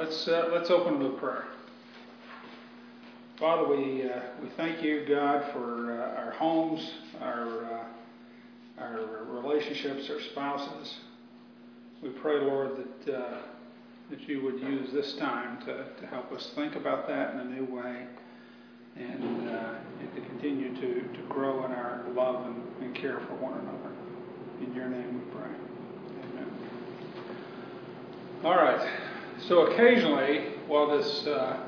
let's uh, let's open with prayer. Father, we uh, we thank you, God, for uh, our homes, our uh, our relationships, our spouses. We pray, Lord, that uh, that you would use this time to, to help us think about that in a new way, and, uh, and to continue to, to grow in our love and, and care for one another. In your name we pray. Amen. All right. So occasionally, while this uh,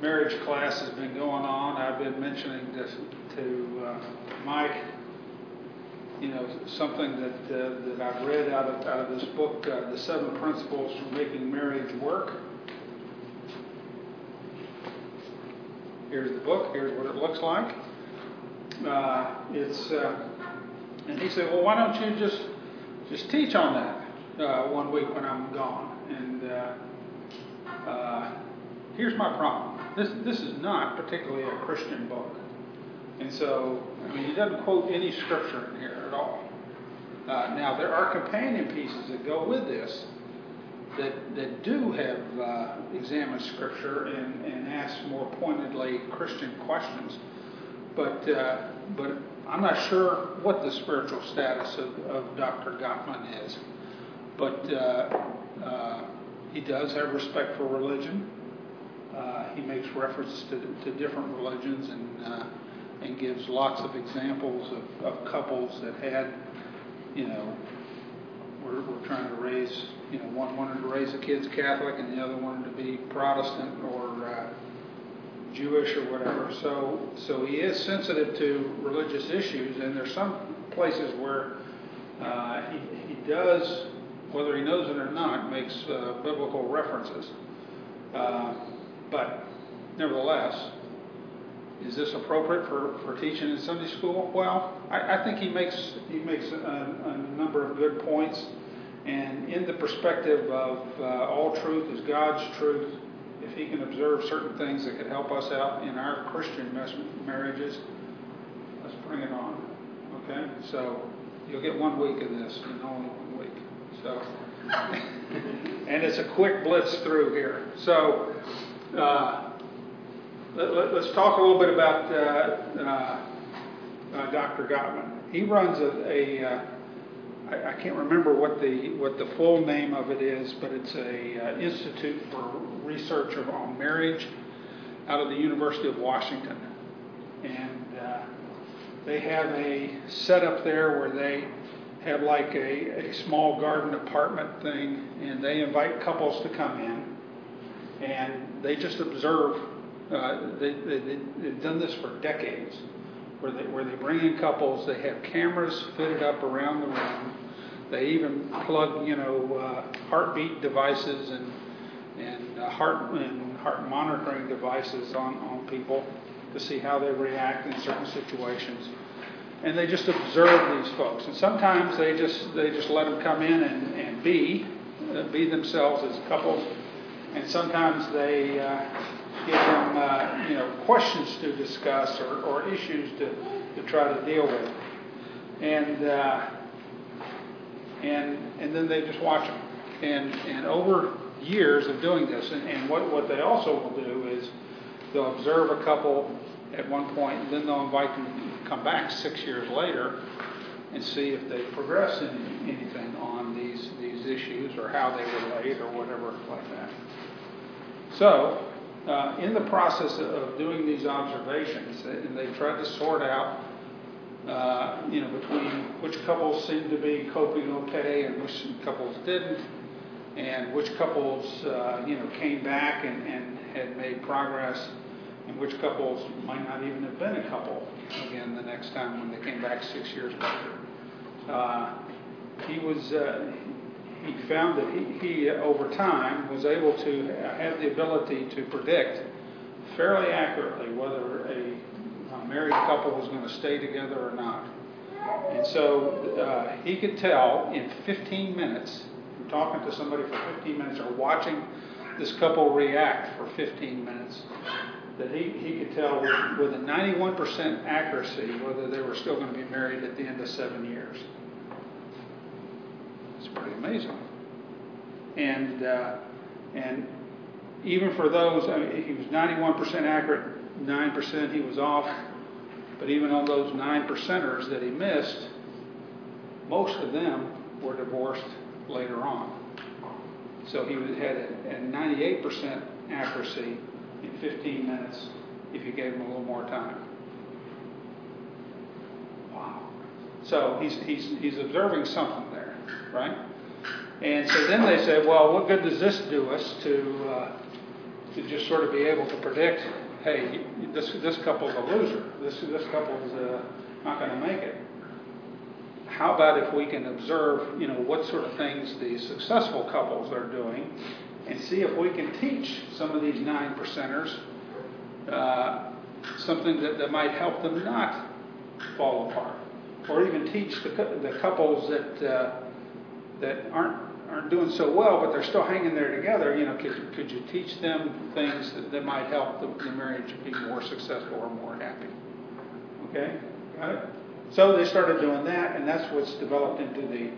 marriage class has been going on, I've been mentioning this to uh, Mike. You know, something that uh, that I've read out of out of this book, uh, "The Seven Principles for Making Marriage Work." Here's the book. Here's what it looks like. Uh, it's uh, and he said, "Well, why don't you just just teach on that one week when I'm gone?" Uh, here's my problem. This this is not particularly a Christian book, and so I mean he doesn't quote any scripture in here at all. Uh, now there are companion pieces that go with this that that do have uh, examined scripture and, and ask more pointedly Christian questions, but uh, but I'm not sure what the spiritual status of, of Dr. Gottman is, but uh, uh, he does have respect for religion. Uh, he makes reference to, to different religions and uh, and gives lots of examples of, of couples that had, you know, we're, we're trying to raise, you know, one wanted to raise the kids Catholic and the other wanted to be Protestant or uh, Jewish or whatever. So so he is sensitive to religious issues, and there's some places where uh, he he does whether he knows it or not, makes uh, biblical references. Uh, but nevertheless, is this appropriate for, for teaching in Sunday school? Well, I, I think he makes he makes a, a, number of good points, and in the perspective of uh, all truth is God's truth. If he can observe certain things that could help us out in our Christian marriages, let's bring it on. Okay, so you'll get one week of this, and only. So, and it's a quick blitz through here. So, uh, let, us let, talk a little bit about uh, uh, uh Dr. Gottman. He runs a, a uh, can't remember what the what the full name of it is, but it's a uh, Institute for Research on Marriage out of the University of Washington, and they have a setup there where they have like a, a small garden apartment thing, and they invite couples to come in, and they just observe. Uh, they, they, they've done this for decades, where they where they bring in couples. They have cameras fitted up around the room. They even plug, you know, uh, heartbeat devices and and uh, heart and heart monitoring devices on on people to see how they react in certain situations and they just observe these folks. And sometimes they just they just let them come in and, and be uh, be themselves as couples, and sometimes they uh, give them uh, you know questions to discuss or, or issues to, to try to deal with, and uh, and and then they just watch them. And and over years of doing this, and, and what what they also will do is they'll observe a couple at one point, then they'll invite them to come back six years later and see if they've progressed in anything on these these issues or how they relate or whatever like that. So, uh, in the process of doing these observations, and they tried to sort out, uh, you know, between which couples seemed to be coping okay and which couples didn't, and which couples, uh, you know, came back and, and had made progress in which couples might not even have been a couple again the next time when they came back six years later. Uh, he was uh, he found that he, he over time was able to have the ability to predict fairly accurately whether a, a married couple was going to stay together or not. And so uh, he could tell in 15 minutes, from talking to somebody for 15 minutes or watching this couple react for 15 minutes, that he, he could tell with, a 91% accuracy whether they were still going to be married at the end of seven years. It's pretty amazing. And, uh, and even for those, I mean, he was 91% accurate, 9% he was off. But even on those 9 percenters that he missed, most of them were divorced later on. So he had a 98% accuracy in 15 minutes if you gave him a little more time. Wow. So he's, he's, he's observing something there, right? And so then they said, well, what good does this do us to, uh, to just sort of be able to predict, hey, this, this couple's a loser. This, this couple's uh, not going to make it. How about if we can observe, you know, what sort of things the successful couples are doing and see if we can teach some of these nine percenters uh, something that, that might help them not fall apart, or even teach the, the couples that uh, that aren't aren't doing so well, but they're still hanging there together, you know, could, could you teach them things that, that might help the, the marriage be more successful or more happy? Okay, got it? So they started doing that, and that's what's developed into the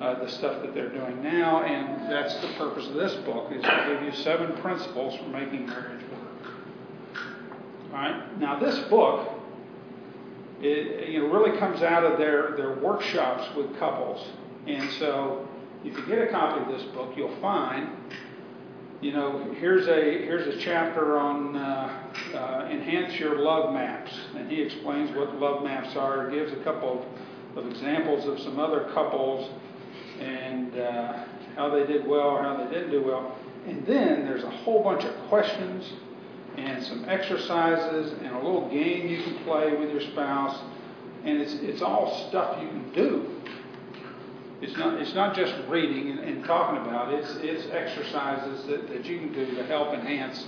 uh, the stuff that they're doing now, and that's the purpose of this book is to give you seven principles for making marriage work. All right. Now this book, it you know really comes out of their their workshops with couples, and so if you get a copy of this book, you'll find, you know, here's a here's a chapter on uh, uh, enhance your love maps, and he explains what love maps are. Gives a couple of, of examples of some other couples and uh, how they did well or how they didn't do well. And then there's a whole bunch of questions and some exercises and a little game you can play with your spouse, and it's it's all stuff you can do it's not, it's not just reading and, and talking about it, it's, it's exercises that, that you can do to help enhance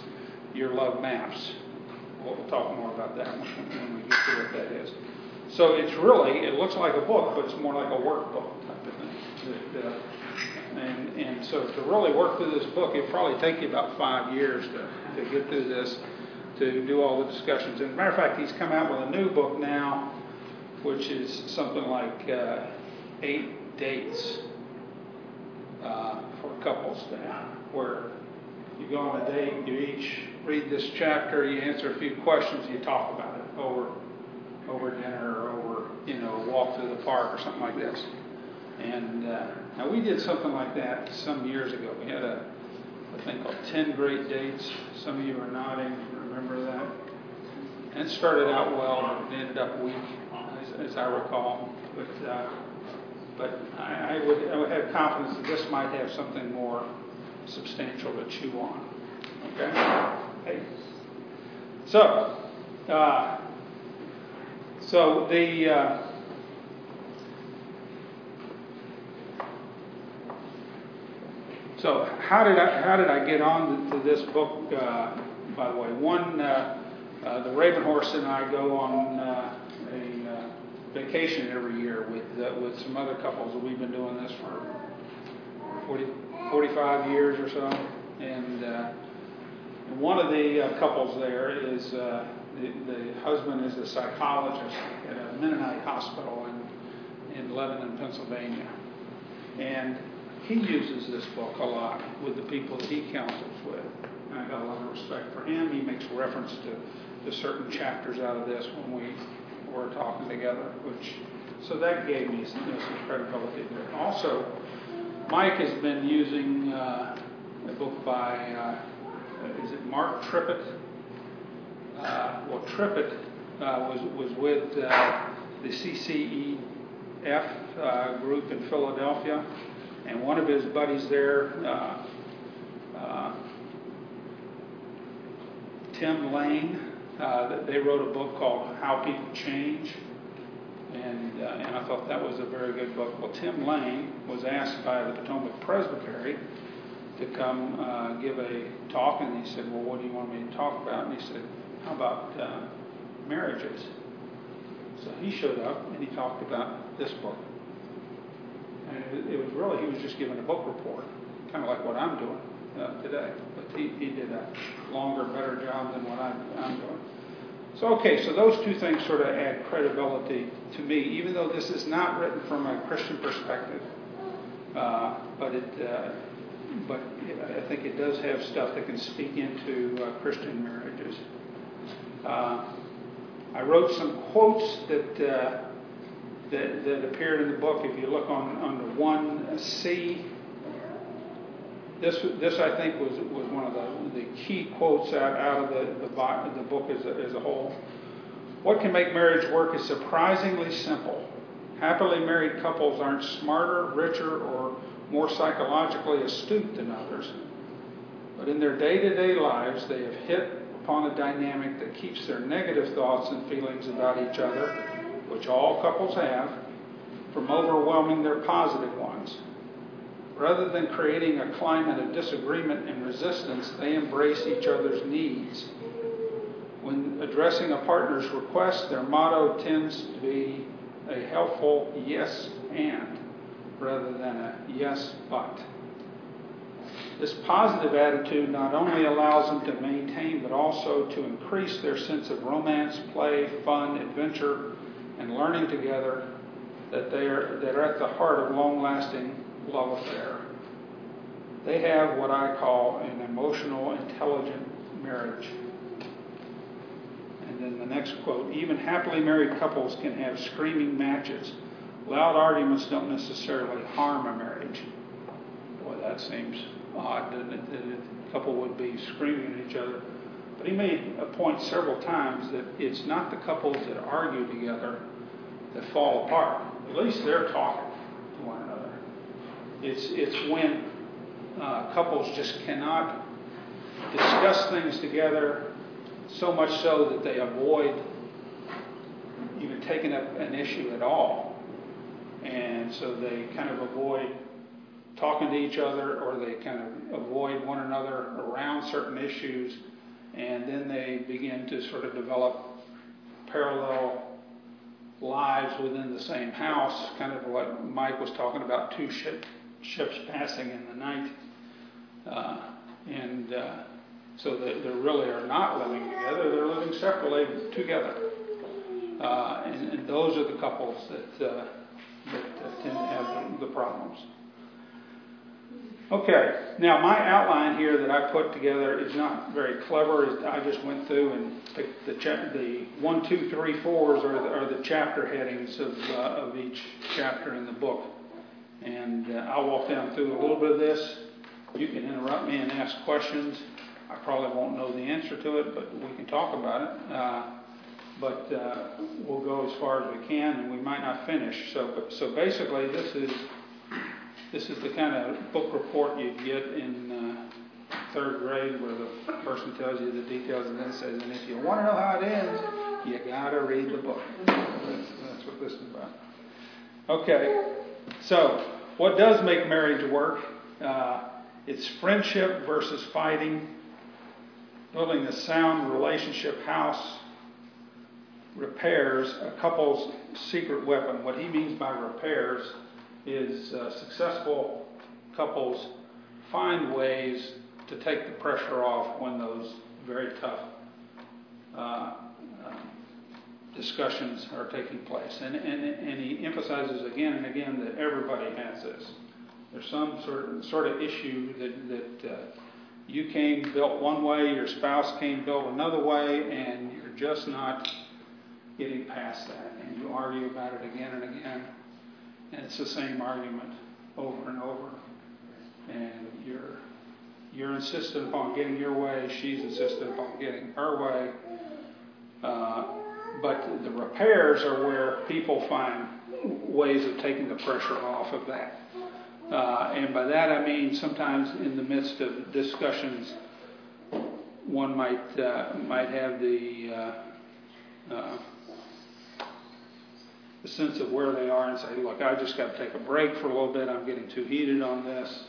your love maps. We'll, talk more about that when we get to what that is. So it's really, it looks like a book, but it's more like a workbook type of thing. That, uh, and, and so to really work through this book, it'd probably take you about five years to, to get through this, to do all the discussions. And as a matter of fact, he's come out with a new book now, which is something like uh, eight dates uh, for couples to have, where you go on a date, you each read this chapter, you answer a few questions, you talk about it over over dinner or over you know a walk through the park or something like this. And uh, now we did something like that some years ago. We had a, a thing called Ten Great Dates. Some of you are nodding. Remember that? And it started out well, but it ended up weak, as, as I recall. But uh, but I, I, would, I would have confidence that this might have something more substantial to chew on. Okay? Hey. So, uh, so the uh, so how did I how did I get on to this book? Uh, by the way, one uh, uh, the Raven Horse and I go on uh, a vacation every year with uh, with some other couples. We've been doing this for 40, 45 years or so, and uh, one of the uh, couples there is uh, the, husband is a psychologist at a Mennonite hospital in in Lebanon, Pennsylvania, and he uses this book a lot with the people that he counsels with. And I got a lot of respect for him. He makes reference to, to certain chapters out of this when we were talking together, which so that gave me some, some credibility there. Also, Mike has been using uh, a book by uh, is it Mark Trippett? Uh, well, Trippett uh, was was with uh, the CCEF uh, group in Philadelphia, and one of his buddies there. Tim Lane, uh, they wrote a book called How People Change, and, uh, and I thought that was a very good book. Well, Tim Lane was asked by the Potomac Presbytery to come uh, give a talk, and he said, Well, what do you want me to talk about? And he said, about uh, marriages? So he showed up and he talked about this book. And it, was really, he was just giving a book report, kind of like what I'm doing uh, today. But he, he did a longer, better job than what I, I'm doing. So, okay, so those two things sort of add credibility to me, even though this is not written from a Christian perspective. Uh, but it, uh, but I think it does have stuff that can speak into uh, Christian marriages. Uh, I wrote some quotes that, uh, that, that appeared in the book. If you look on, on the 1C, this, this I think was, was one of the, the key quotes out, out of the, the, the book as a, as a whole. What can make marriage work is surprisingly simple. Happily married couples aren't smarter, richer, or more psychologically astute than others, but in their day to day lives, they have hit upon a dynamic that keeps their negative thoughts and feelings about each other, which all couples have, from overwhelming their positive ones. Rather than creating a climate of disagreement and resistance, they embrace each other's needs. When addressing a partner's request, their motto tends to be a helpful yes and rather than a yes but. This positive attitude not only allows them to maintain but also to increase their sense of romance, play, fun, adventure, and learning together that, they are, that are at the heart of long lasting love affair. They have what I call an emotional, intelligent marriage. And then the next quote even happily married couples can have screaming matches. Loud arguments don't necessarily harm a marriage. Boy, that seems odd, doesn't it? That a couple would be screaming at each other. But he made a point several times that it's not the couples that argue together that fall apart. At least they're talking to one another. It's, it's when uh, couples just cannot discuss things together so much so that they avoid even taking up an issue at all. And so they kind of avoid talking to each other or they kind of avoid one another around certain issues. And then they begin to sort of develop parallel lives within the same house, kind of what Mike was talking about two ship, ships passing in the night. Uh, and uh, so they, they really are not living together, they're living separately together. Uh, and, and, those are the couples that, uh, that tend to have the, the problems. Okay, now my outline here that I put together is not very clever. I just went through and picked the, cha- the one, two, three, fours are the, are the chapter headings of, uh, of each chapter in the book. And uh, I'll walk down through a little bit of this. You can interrupt me and ask questions. I probably won't know the answer to it, but we can talk about it. Uh, but uh, we'll go as far as we can, and we might not finish. So, so basically, this is this is the kind of book report you get in uh, third grade, where the person tells you the details and then says, "And if you want to know how it ends, you got to read the book." That's, that's what this is about. Okay, so what does make marriage work? Uh, it's friendship versus fighting building a sound relationship house repairs a couple's secret weapon. What he means by repairs is uh, successful couples find ways to take the pressure off when those very tough uh, uh, discussions are taking place. And, and, and he emphasizes again and again that everybody has this. There's some sort of, sort of issue that, that uh, you came built one way, your spouse came built another way, and you're just not getting past that. And you argue about it again and again, and it's the same argument over and over. And you're you're insistent upon getting your way, she's insistent upon getting her way. Uh, but the repairs are where people find ways of taking the pressure off of that. Uh, and by that I mean sometimes in the midst of discussions, one might uh, might have the uh, uh, the sense of where they are and say, "Look, I just got to take a break for a little bit. I'm getting too heated on this.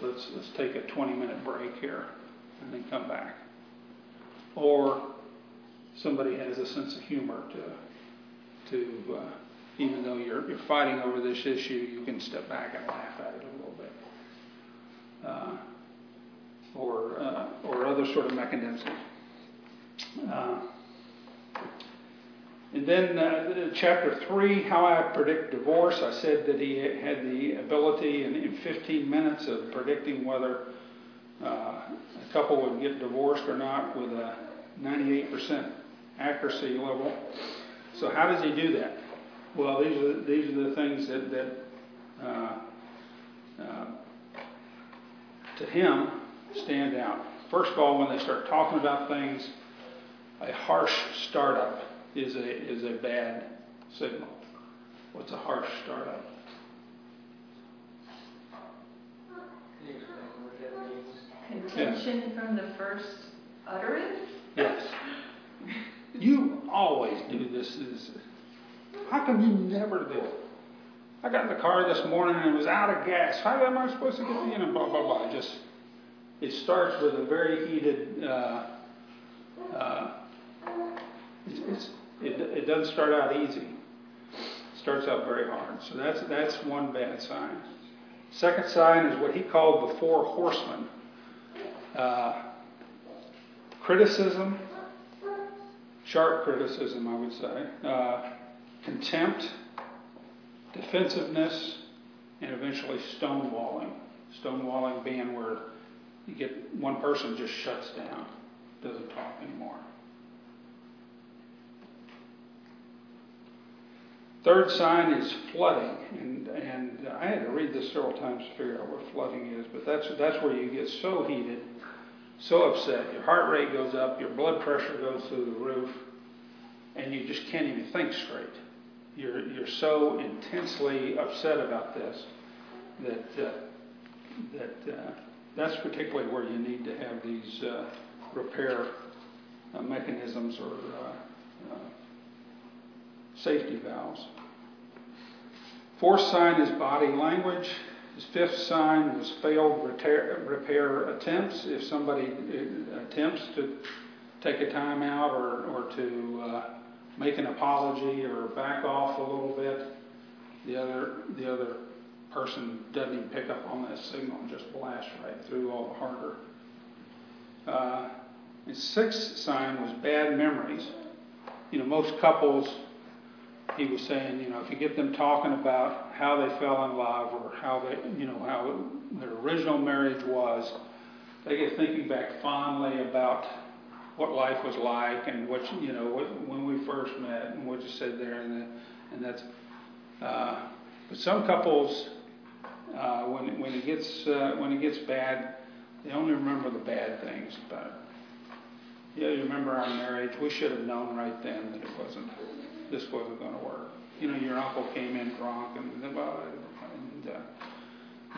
Let's let's take a 20 minute break here, and then come back." Or somebody has a sense of humor to to uh, even though you're, you're fighting over this issue, you can step back and laugh at it a little bit. Uh, or, uh, or other sort of mechanism. Uh, And then uh, chapter 3, How I Predict Divorce, I said that he had the ability in, in 15 minutes of predicting whether uh, a couple would get divorced or not with a 98% accuracy level. So, how does he do that? Well, these are, these are the things that, that uh, uh, to him stand out. First of all, when they start talking about things, a harsh startup is a is a bad signal. What's a harsh startup? Contention yes. from the first utterance? Yes. You always do this. How come you never do it? I got in the car this morning and it was out of gas. How am I supposed to get you know, blah, blah, blah. Just, it starts with a very heated, uh, uh, it's, it's, it, it doesn't start out easy. It starts out very hard. So that's, that's one bad sign. Second sign is what he called the four horsemen. Uh, criticism, sharp criticism, I would say, uh, contempt, defensiveness, and eventually stonewalling. Stonewalling being where you get one person just shuts down, doesn't talk anymore. Third sign is flooding, and and I had to read this several times to figure out what flooding is, but that's that's where you get so heated, so upset, your heart rate goes up, your blood pressure goes through the roof, and you just can't even think straight. You're, you're so intensely upset about this that, uh, that uh, that's particularly where you need to have these uh, repair uh, mechanisms or uh, uh, safety valves. Fourth sign is body language. His fifth sign was failed repair, repair attempts. If somebody attempts to take a time out or, or to make an apology or back off a little bit, the other the other person doesn't even pick up on that signal and just blasts right through all the harder. Uh, the sixth sign was bad memories. You know, most couples, he was saying, you know, if you get them talking about how they fell in love or how they, you know, how their original marriage was, they get thinking back fondly about what life was like and what you know what, when we first met and what you said there and the, and that's uh, but some couples uh, when when it gets uh, when it gets bad they only remember the bad things about it. Yeah, you remember our marriage. We should have known right then that it wasn't this wasn't going to work. You know, your uncle came in drunk and and, uh,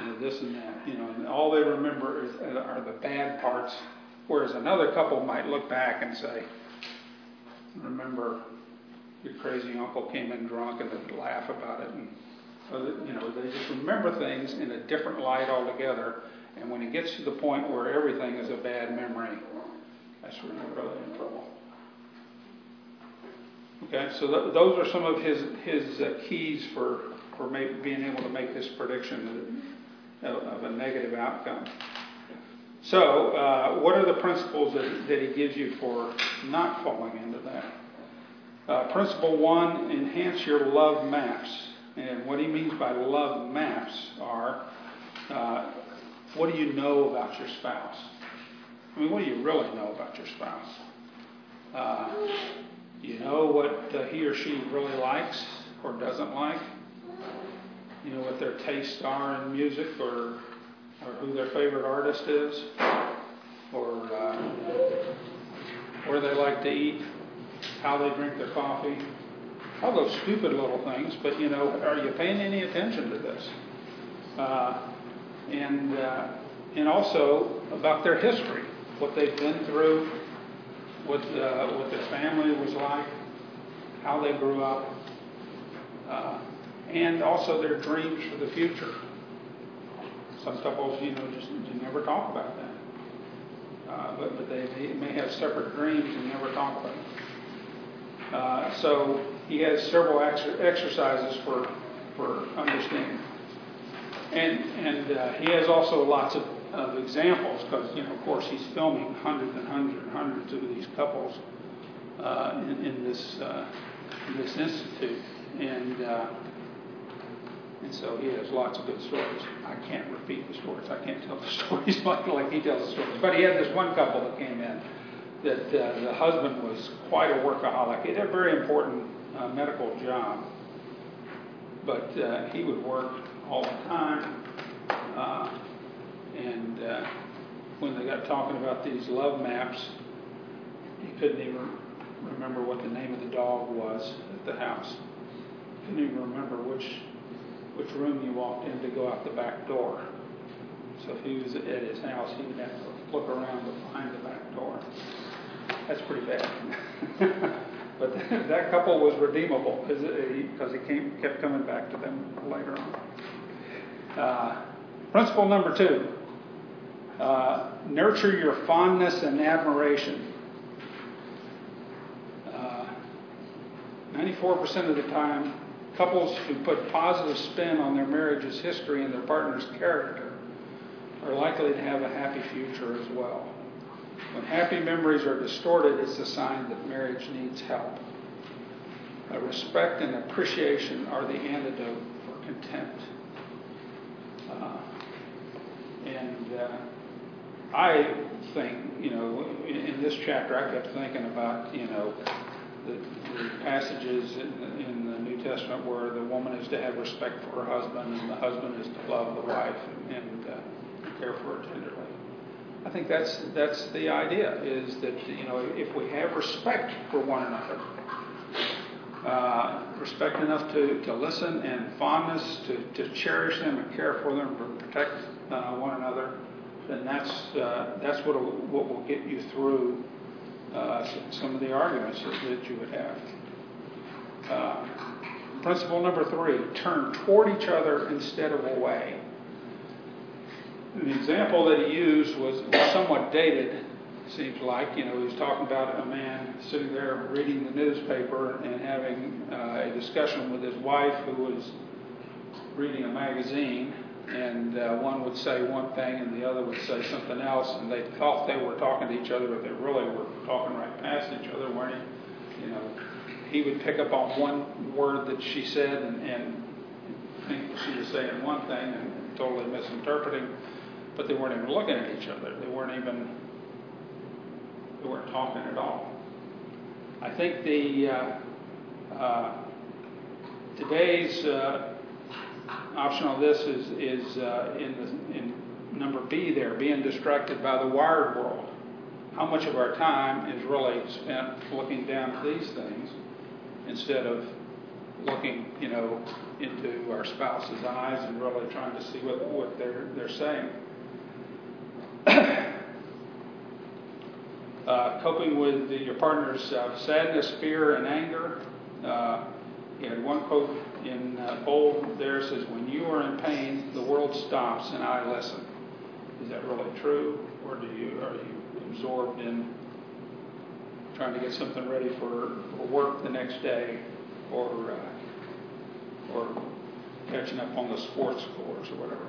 know this and that. You know, and all they remember is, are the bad parts Whereas another couple might look back and say, remember your crazy uncle came in drunk and they'd laugh about it. And, you know, they just remember things in a different light altogether. And when it gets to the point where everything is a bad memory, that's where you're really in trouble. Okay, so th- those are some of his his uh, keys for for being able to make this prediction of, of a negative outcome. So, uh, what are the principles that, that, he gives you for not falling into that? Uh, principle one enhance your love maps. And what he means by love maps are uh, what do you know about your spouse? I mean, what do you really know about your spouse? You know what uh, he or she really likes or doesn't like? You know what their tastes are in music or or who their favorite artist is, or uh, where they like to eat, how they drink their coffee, all those stupid little things. But you know, are you paying any attention to this? Uh, and uh, and also about their history, what they've been through, what uh, what their family was like, how they grew up, uh, and also their dreams for the future. Some couples, you know, just you never talk about that. Uh, but but they, may have separate dreams and never talk about it. Uh, so he has several ex- exercises for for understanding, and and uh, he has also lots of, of examples because you know of course he's filming hundreds and hundreds and hundreds of these couples uh, in, in, this uh, this institute, and uh, and so he has lots of good stories. I can't repeat the stories. I can't tell the stories like, like he tells the stories. But he had this one couple that came in that uh, the husband was quite a workaholic. He had a very important uh, medical job, but uh, he would work all the time. And uh, when they got talking about these love maps, he couldn't even remember what the name of the dog was at the house. Couldn't even remember which which room you walked in to go out the back door. So if he was at his house, he would have to look around behind the back door. That's pretty bad. but that couple was redeemable because he, because he came, kept coming back to them later on. Uh, principle number two uh, nurture your fondness and admiration. Uh, 94% of the time, Couples who put positive spin on their marriage's history and their partner's character are likely to have a happy future as well. When happy memories are distorted, it's a sign that marriage needs help. Uh, respect and appreciation are the antidote for contempt. Uh, and uh, I think, you know, in, in, this chapter, I kept thinking about, you know, the, the passages in the, in the, New Testament where the woman is to have respect for her husband and the husband is to love the wife and, and uh, care for her tenderly. I think that's that's the idea is that you know if we have respect for one another, uh, respect enough to, to listen and fondness to, to cherish them and care for them and protect uh, one another, then that's uh, that's what what will get you through uh, some of the arguments that, you would have. Uh, principle number three turn toward each other instead of away. The example that he used was, was somewhat dated, seems like. You know, he was talking about a man sitting there reading the newspaper and having uh, a discussion with his wife who was reading a magazine and uh, one would say one thing and the other would say something else, and they thought they were talking to each other, but they really were talking right past each other, weren't they? You know, he would pick up on one word that she said and, and think she was saying one thing and totally misinterpreting, but they weren't even looking at each other. They weren't even they weren't talking at all. I think the uh, uh, today's uh, option on this is, is uh, in, the, in number B there, being distracted by the wired world. How much of our time is really spent looking down at these things instead of looking, you know, into our spouse's eyes and really trying to see what, what they're, they're saying. uh, coping with the, your partner's uh, sadness, fear, and anger. Uh, he had one quote in uh, bold there says, When you are in pain, the world stops and I listen. Is that really true? Or do you are you absorbed in trying to get something ready for, for work the next day or uh, or catching up on the sports scores or whatever?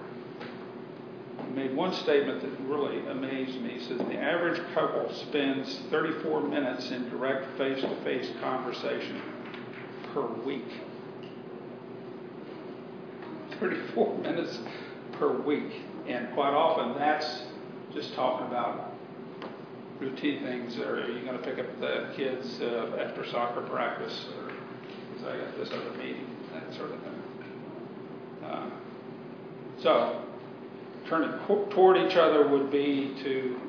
He made one statement that really amazed me. He says the average couple spends 34 minutes in direct face-to-face conversation per week. 34 minutes per week. And quite often that's just talking about routine things. Or are you going to pick up the kids uh, after soccer practice? Or because I got this other meeting, that sort of thing. Uh, so, turning toward each other would be to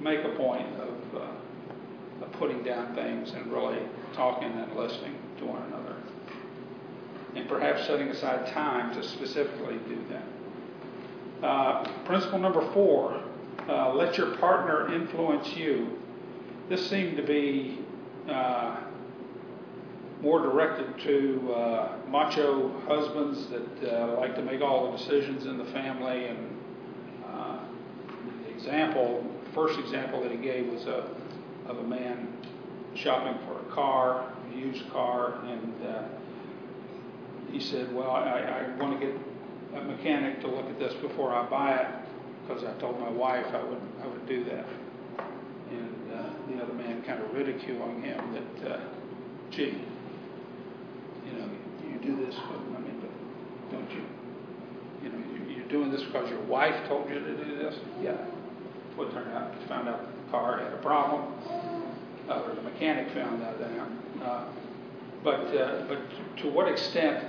make a point of, uh, of putting down things and really talking and listening to one another and perhaps setting aside time to specifically do that. Uh, principle number four uh, let your partner influence you. This seemed to be uh, more directed to uh, macho husbands that uh, like to make all the decisions in the family. And uh, the example, first example that he gave was a, of a man shopping for a car, a used car, and he said, well, I, I want to get a mechanic to look at this before I buy it because I told my wife I would, I would do that. And uh, the other man kind of ridiculing him that, uh, gee, you know, you do this, but, I mean, but don't you, you know, you- you're doing this because your wife told you to do this? Yeah. What turned out, he found out the car had a problem, uh, or the mechanic found that out. Uh, But, uh, but to what extent,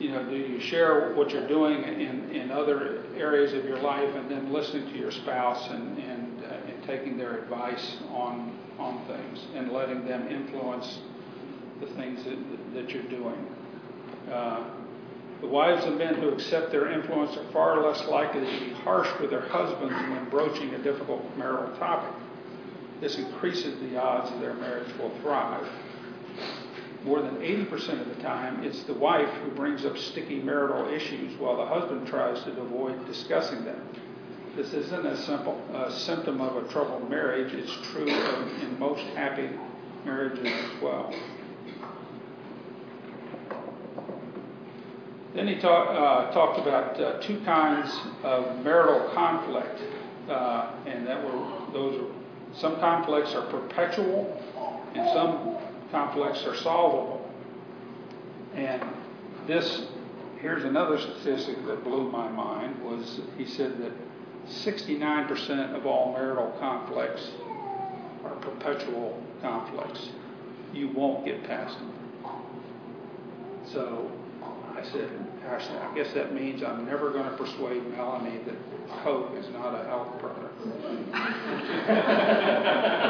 you know, do you share what you're doing in, in other areas of your life and then listening to your spouse and, and, uh, and taking their advice on, on things and letting them influence the things that, that you're doing? Uh, The wives of men who accept their influence are far less likely to be harsh with their husbands when broaching a difficult marital topic. This increases the odds that their marriage will thrive. More than 80% of the time, it's the wife who brings up sticky marital issues while the husband tries to avoid discussing them. This isn't a simple a symptom of a troubled marriage, it's true of, in most happy marriages as well. Then he talk, uh, talked about uh, two kinds of marital conflict, uh, and that were those. Are, some conflicts are perpetual, and some conflicts are solvable. And this, here's another statistic that blew my mind. Was he said that 69% of all marital conflicts are perpetual conflicts. You won't get past them. So I said, gosh, I guess that means I'm never going to persuade Melanie that Coke is not a health product.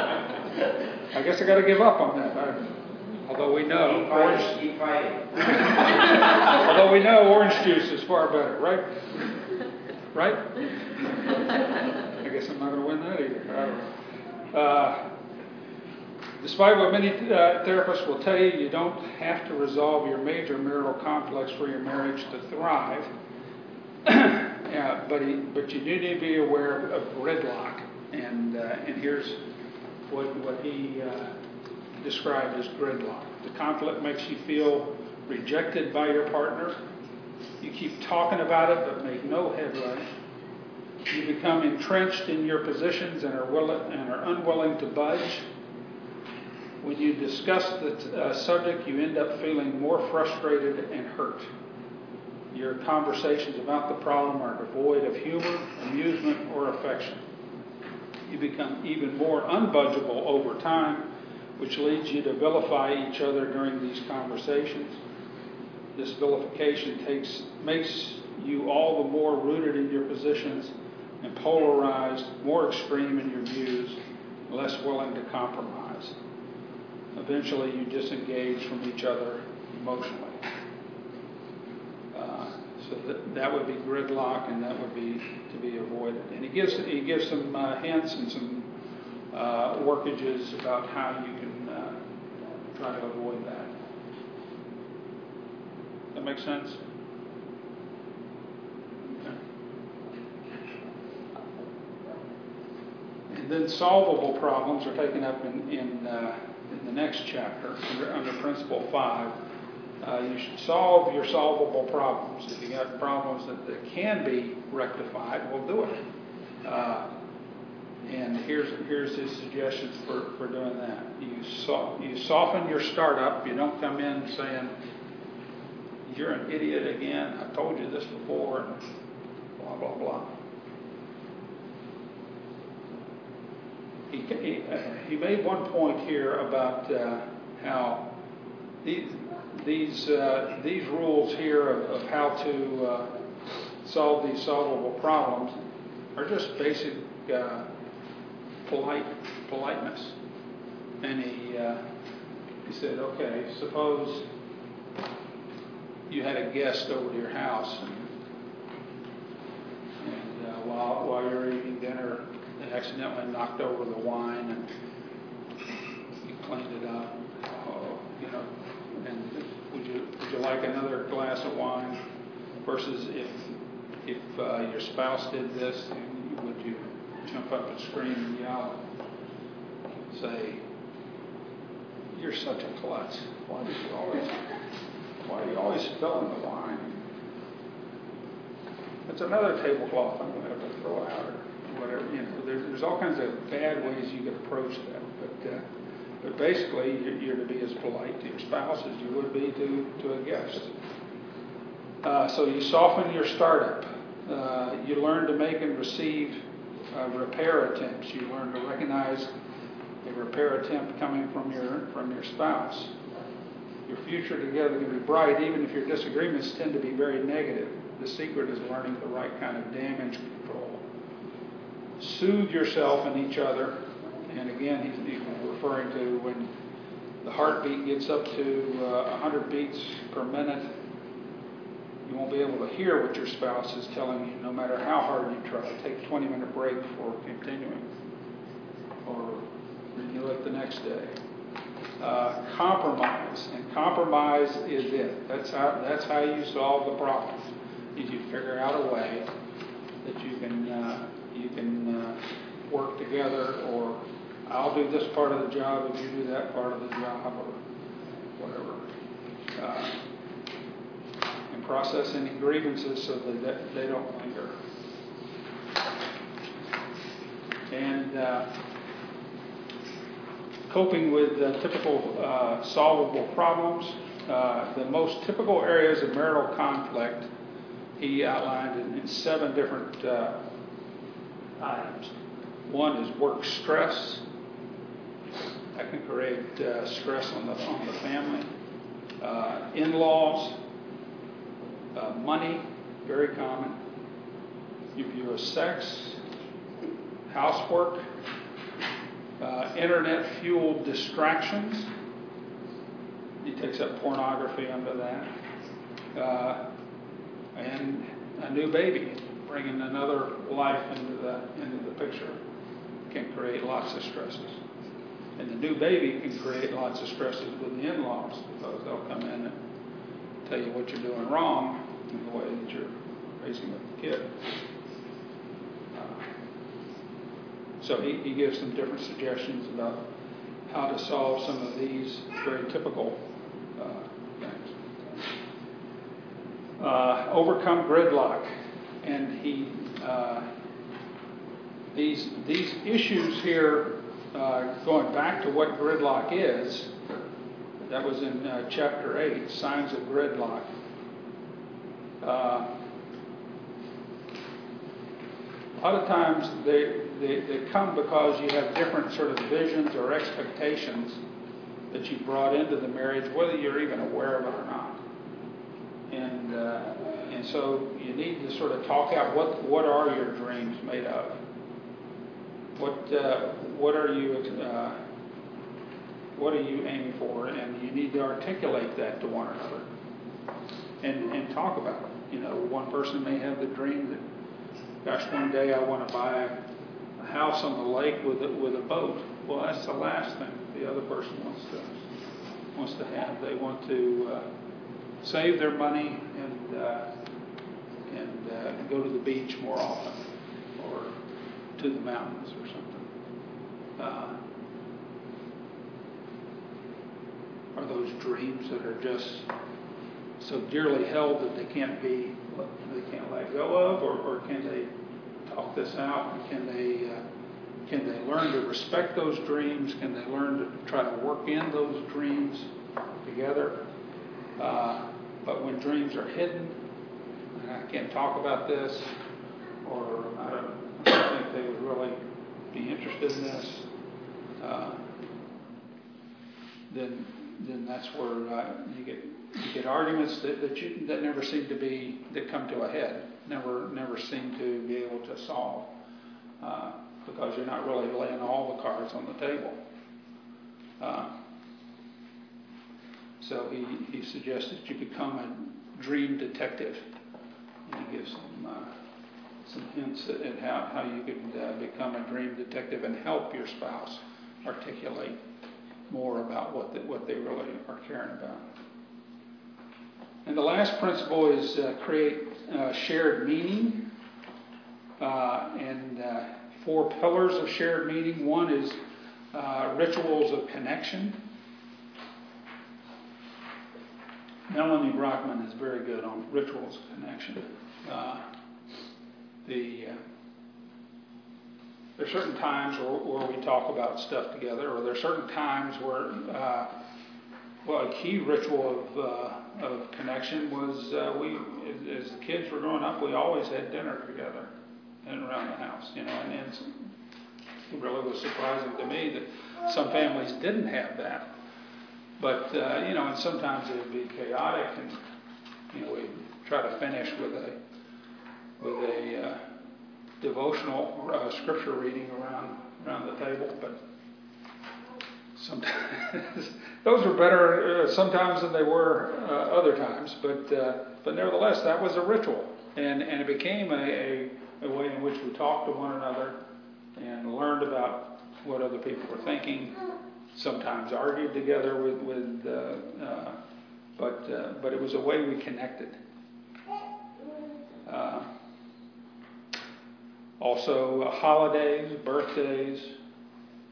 I guess I got to give up on that. I, although we know Keep orange, fighting, keep fighting. although we know orange juice is far better, right? Right? I guess I'm not going to win that either. I don't know. Uh, Despite what many uh, therapists will tell you, you don't have to resolve your major marital conflicts for your marriage to thrive. yeah, but, he, but you do need to be aware of, of gridlock. And, uh, and here's what, what he uh, described as gridlock. The conflict makes you feel rejected by your partner. You keep talking about it but make no headway. You become entrenched in your positions and are, willing, and are unwilling to budge. When you discuss the uh, subject, you end up feeling more frustrated and hurt. Your conversations about the problem are devoid of humor, amusement, or affection. You become even more unbudgeable over time, which leads you to vilify each other during these conversations. This vilification takes, makes you all the more rooted in your positions and polarized, more extreme in your views, less willing to compromise. Eventually, you disengage from each other emotionally. So that, that would be gridlock, and that would be to be avoided. And he gives he gives some uh, hints and some uh, workages about how you can uh, try to avoid that. That makes sense. Okay. And then solvable problems are taken up in in, uh, in the next chapter under, under Principle Five. Uh, you should solve your solvable problems. If you got problems that, that can be rectified, we'll do it. Uh, and here's here's his suggestions for, for doing that. You so, you soften your startup. You don't come in saying you're an idiot again. I told you this before. Blah blah blah. He he, uh, he made one point here about uh, how these these uh, these rules here of, of how to uh, solve these solvable problems are just basic uh, polite politeness. And he uh, he said, okay, suppose you had a guest over to your house, and, and uh, while while you're eating dinner, they accidentally knocked over the wine, and you cleaned it up. Oh, you know, and would you would you like another glass of wine? Versus if if uh, your spouse did this, would you jump up and scream and yell, and say, "You're such a klutz! Why do you always why are you always spilling the wine?" It's another tablecloth I'm going to have to throw out or whatever. You know, there, there's all kinds of bad ways you could approach that, but. Uh, But basically, you're, to be as polite to your spouse as you would be to, to a guest. Uh, so you soften your startup. Uh, you learn to make and receive uh, repair attempts. You learn to recognize a repair attempt coming from your from your spouse. Your future together can be bright, even if your disagreements tend to be very negative. The secret is learning the right kind of damage control. Soothe yourself and each other. And again, he's, referring to when the heartbeat gets up to uh, 100 beats per minute, you won't be able to hear what your spouse is telling you, no matter how hard you try. Take a 20 minute break before continuing, or renew it the next day. Uh, compromise, and compromise is it. That's how that's how you solve the problem. Is you figure out a way that you can uh, you can uh, work together, or I'll do this part of the job if you do that part of the job, or whatever. Uh, and process any grievances so that they don't linger. And uh, coping with typical uh, solvable problems. Uh, the most typical areas of marital conflict he outlined in, in seven different uh, items. One is work stress. That can create uh, stress on the, on the family. in laws, money, very common. You view as sex, housework, uh, internet fueled distractions. He takes up pornography under that. Uh, and a new baby, bringing another life into the, into the picture, can create lots of stresses. And the new baby can create lots of stresses with the in laws because they'll come in and tell you what you're doing wrong in the way that you're raising the kid. So he, he gives some different suggestions about how to solve some of these very typical uh, things. Uh, overcome gridlock, and he uh, these these issues here, uh, going back to what gridlock is. That was in uh, chapter eight, signs of gridlock. Uh, a lot of times they they, they come because you have different sort of visions or expectations that you brought into the marriage, whether you're even aware of it or not. And uh, and so you need to sort of talk out what what are your dreams made of? What uh, what are you uh, what are you aiming for? And you need to articulate that to one another and and talk about it. You know, one person may have the dream that, gosh, one day I want to buy a house on the lake with a, with a boat. Well, that's the last thing the other person wants to wants to have. They want to uh, save their money and uh, and uh, go to the beach more often, to the mountains or something. Uh, are those dreams that are just so dearly held that they can't be they can't let go of, or, or can they talk this out? Can they uh, can they learn to respect those dreams? Can they learn to try to work in those dreams together? Uh, but when dreams are hidden, I can't talk about this, or I don't, I don't think they would really be interested in this, uh, then then that's where uh, you get you get arguments that, that you that never seem to be that come to a head never never seem to be able to solve uh, because you're not really laying all the cards on the table. Uh, so he, he suggests that you become a dream detective. And he gives some hints at, how, how you can uh, become a dream detective and help your spouse articulate more about what, the, what they really are caring about. And the last principle is uh, create uh, shared meaning. Uh, and uh, four pillars of shared meaning. One is uh, rituals of connection. Melanie Brockman is very good on rituals of connection. Uh, the there's certain times where, where we talk about stuff together, or there's certain times where, uh, well, a key ritual of, uh, of connection was uh, we, as, as the kids were growing up, we always had dinner together and around the house, you know, and, and it really was surprising to me that some families didn't have that. But, uh, you know, and sometimes it would be chaotic and, you know, we try to finish with a, with a uh, devotional uh, scripture reading around, around the table, but sometimes, those were better uh, sometimes than they were uh, other times, but, uh, but nevertheless, that was a ritual. And, and it became a, a, a way in which we talked to one another and learned about what other people were thinking, sometimes argued together with, with uh, but, but it was a way we connected. Also, uh, holidays, birthdays,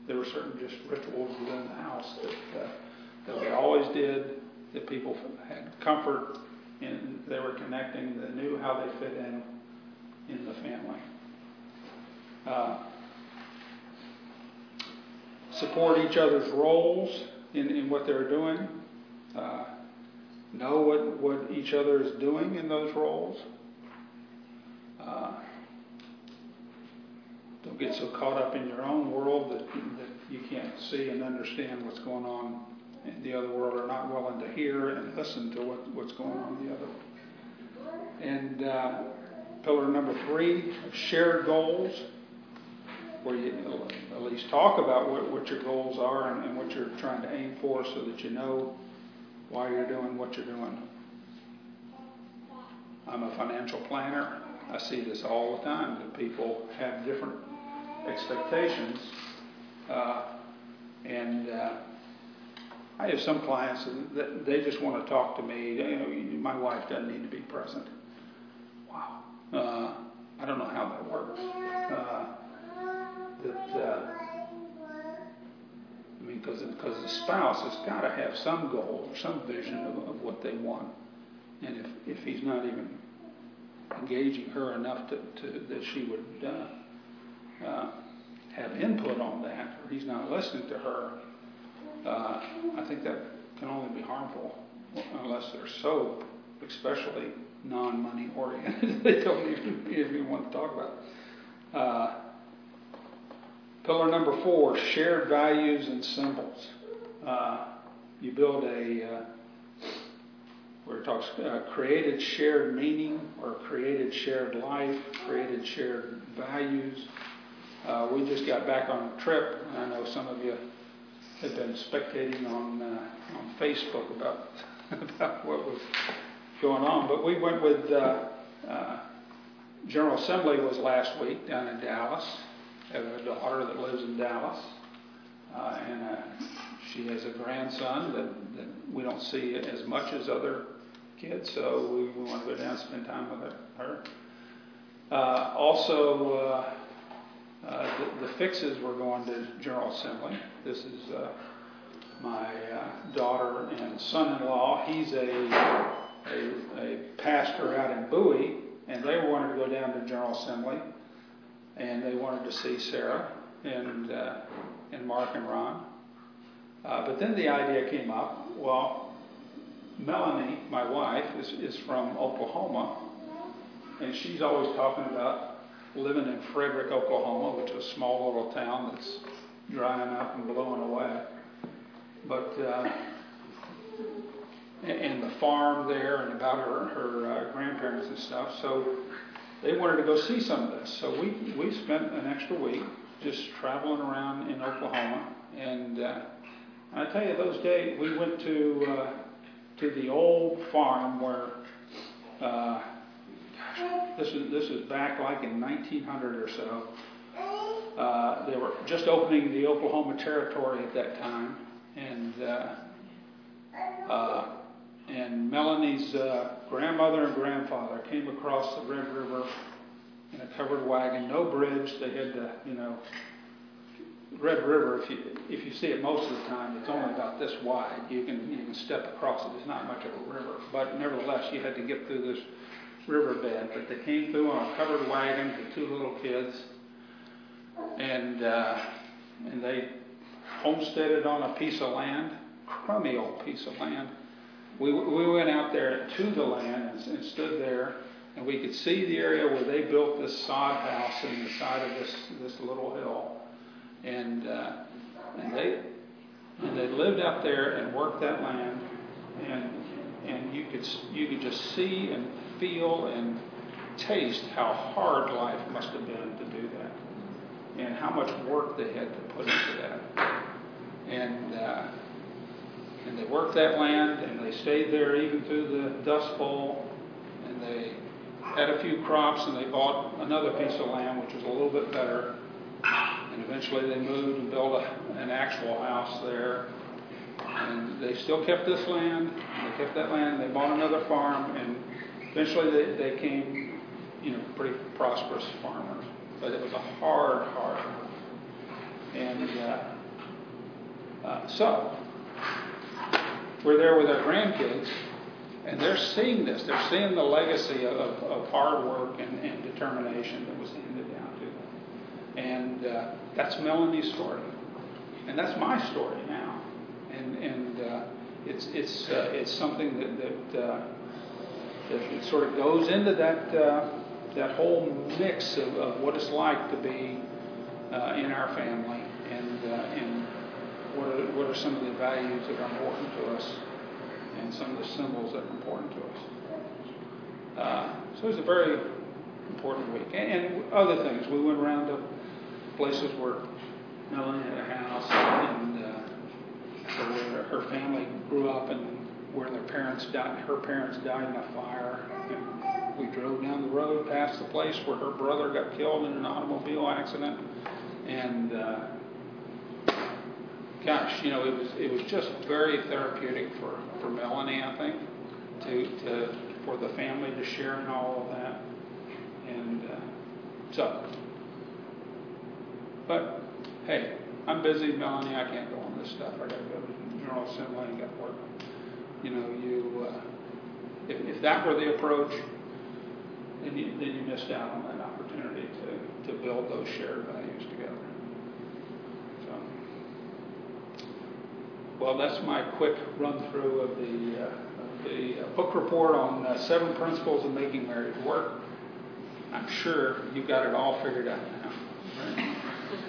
there were certain just rituals within the house that, uh, that we always did, that people had comfort in, they were connecting, they knew how they fit in in the family. Uh, support each other's roles in, in what they're doing, uh, know what, what each other is doing in those roles. Uh, don't get so caught up in your own world that, that you can't see and understand what's going on in the other world or not willing to hear and listen to what, what's going on in the other. world. And uh, pillar number three, shared goals where you at least talk about what, what your goals are and, and, what you're trying to aim for so that you know why you're doing what you're doing. I'm a financial planner. I see this all the time that people have different expectations. Uh, and uh, I have some clients that they just want to talk to me. You know, my wife doesn't need to be present. Wow. Uh, I don't know how that works. Uh, that uh, I mean, because because the spouse has got to have some goal or some vision of, of what they want, and if if he's not even engaging her enough to, to that she would uh, uh, have input on that, or he's not listening to her, uh, I think that can only be harmful unless they're so, especially non-money oriented, they don't even, even want to talk about. It. Uh, Pillar number four, shared values and symbols. Uh, you build a, uh, where it talks, uh, created shared meaning or created shared life, created shared values. Uh, we just got back on a trip, I know some of you have been spectating on, uh, on Facebook about, about what was going on, but we went with uh, General Assembly was last week down in Dallas I have a daughter that lives in Dallas, uh, and uh, she has a grandson that, that we don't see as much as other kids, so we, we want to go down and spend time with her. Uh, also, uh, uh, the, the, fixes were going to General Assembly. This is uh, my daughter and son-in-law. He's a, a, a pastor out in Bowie, and they wanted to go down to General Assembly and they wanted to see Sarah and uh, and Mark and Ron. Uh, but then the idea came up. Well, Melanie, my wife, is is from Oklahoma, and she's always talking about living in Frederick, Oklahoma, which is a small little town that's drying up and blowing away. But uh, and the farm there, and about her her uh, grandparents and stuff. So they wanted to go see some of this. So we, we spent an extra week just traveling around in Oklahoma. And uh, I tell you, those days we went to uh, to the old farm where uh, this is this is back like in 1900 or so. Uh, they were just opening the Oklahoma Territory at that time, and uh, uh, and Melanie's uh, grandmother and grandfather came across the Red River in a covered wagon, no bridge. They had to, you know, Red River. If you if you see it most of the time, it's only about this wide. You can you can step across it. It's not much of a river, but nevertheless, you had to get through this riverbed. But they came through on a covered wagon with two little kids, and uh, and they homesteaded on a piece of land, crummy old piece of land. We we went out there to the land and, and stood there, and we could see the area where they built this sod house in the side of this this little hill, and uh, and they and they lived out there and worked that land, and and you could you could just see and feel and taste how hard life must have been to do that, and how much work they had to put into that, and uh, and they worked that land and they stayed there even through the Dust Bowl, and they had a few crops and they bought another piece of land which was a little bit better, and eventually they moved and built a, an actual house there. And they still kept this land, they kept that land, they bought another farm, and eventually they, they came, you know, pretty prosperous farmers. But it was a hard, hard work. And uh, uh, so, we're there with our grandkids, and they're seeing this. They're seeing the legacy of, of hard work and, and determination that was handed down to them. And uh, that's Melanie's story. And that's my story now. And, and uh, it's, it's, uh, it's something that, that, uh, that it sort of goes into that, uh, that whole mix of, of what it's like to be uh, in our family and, uh, and what, are, what are some of the values that are important to us and some of the symbols that are important to us. Uh, so it was a very important week. And, and other things. We went around to places where Melanie had a house and uh, where her family grew up and where their parents died, her parents died in a fire. And we drove down the road past the place where her brother got killed in an automobile accident. And uh, gosh, you know, it was it was just very therapeutic for, for Melanie, I think, to to for the family to share in all of that. And uh, so, but hey, I'm busy, Melanie. I can't go on this stuff. I got to go to General Assembly and got work. You know, you uh, if, if that were the approach, then you, then you missed out on that opportunity to, to build those shared values together. So, well, that's my quick run through of the, uh, of the uh, book report on uh, seven principles of making marriage work. I'm sure you've got it all figured out now. Right?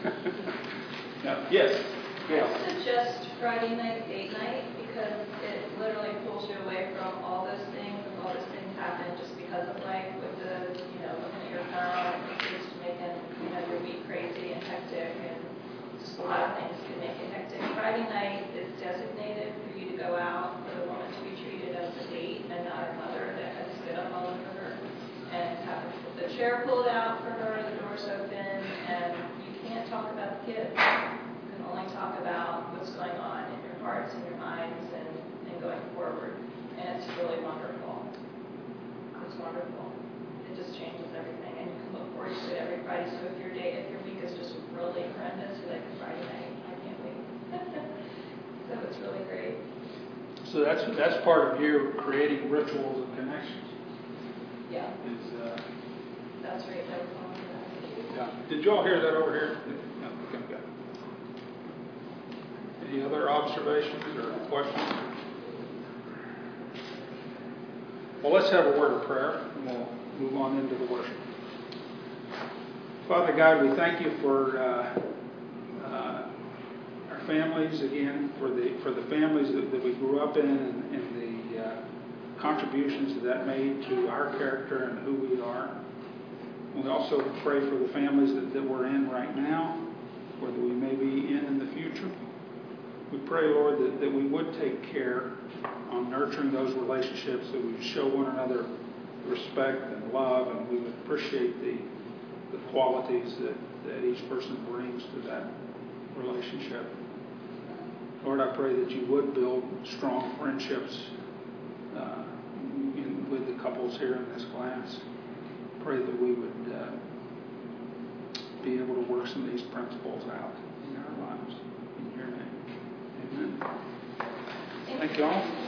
now yes, Gail. I suggest Friday night, date night, because it literally pulls you away from all those things, all those things happen just because of life with the, you know, looking at your phone, it's making, you know, your week crazy and hectic, and just a lot of things can make it hectic. Friday night is designated for you to go out, for the woman to be treated as a date and not her mother that has spit up all over her, and have the chair pulled out for her, the doors open, and you can't talk about the kids. You can only talk about what's going on in your hearts and your minds and going forward. And it's really wonderful. It's wonderful. It just changes everything. And you can look forward to it every Friday. So if your day, if your week is just really horrendous, you're like, Friday night, I can't wait. so it's really great. So that's that's part of you creating rituals and connections. Yeah, Is uh, that's right. That was all yeah. Did you all hear that over here? No, okay. Any other observations or questions? Well, let's have a word of prayer, and we'll move on into the worship. Father God, we thank you for uh, uh, our families again, for the for the families that, that we grew up in, and, and the uh, contributions that that made to our character and who we are. We also pray for the families that, that we're in right now, or that we may be in in the future. We pray, Lord, that, that we would take care on nurturing those relationships, that we would show one another respect and love, and we would appreciate the, the qualities that, that each person brings to that relationship. Lord, I pray that you would build strong friendships uh, in, with the couples here in this class. Pray that we would uh, be able to work some of these principles out in our lives. In your name. Amen. Thank you all.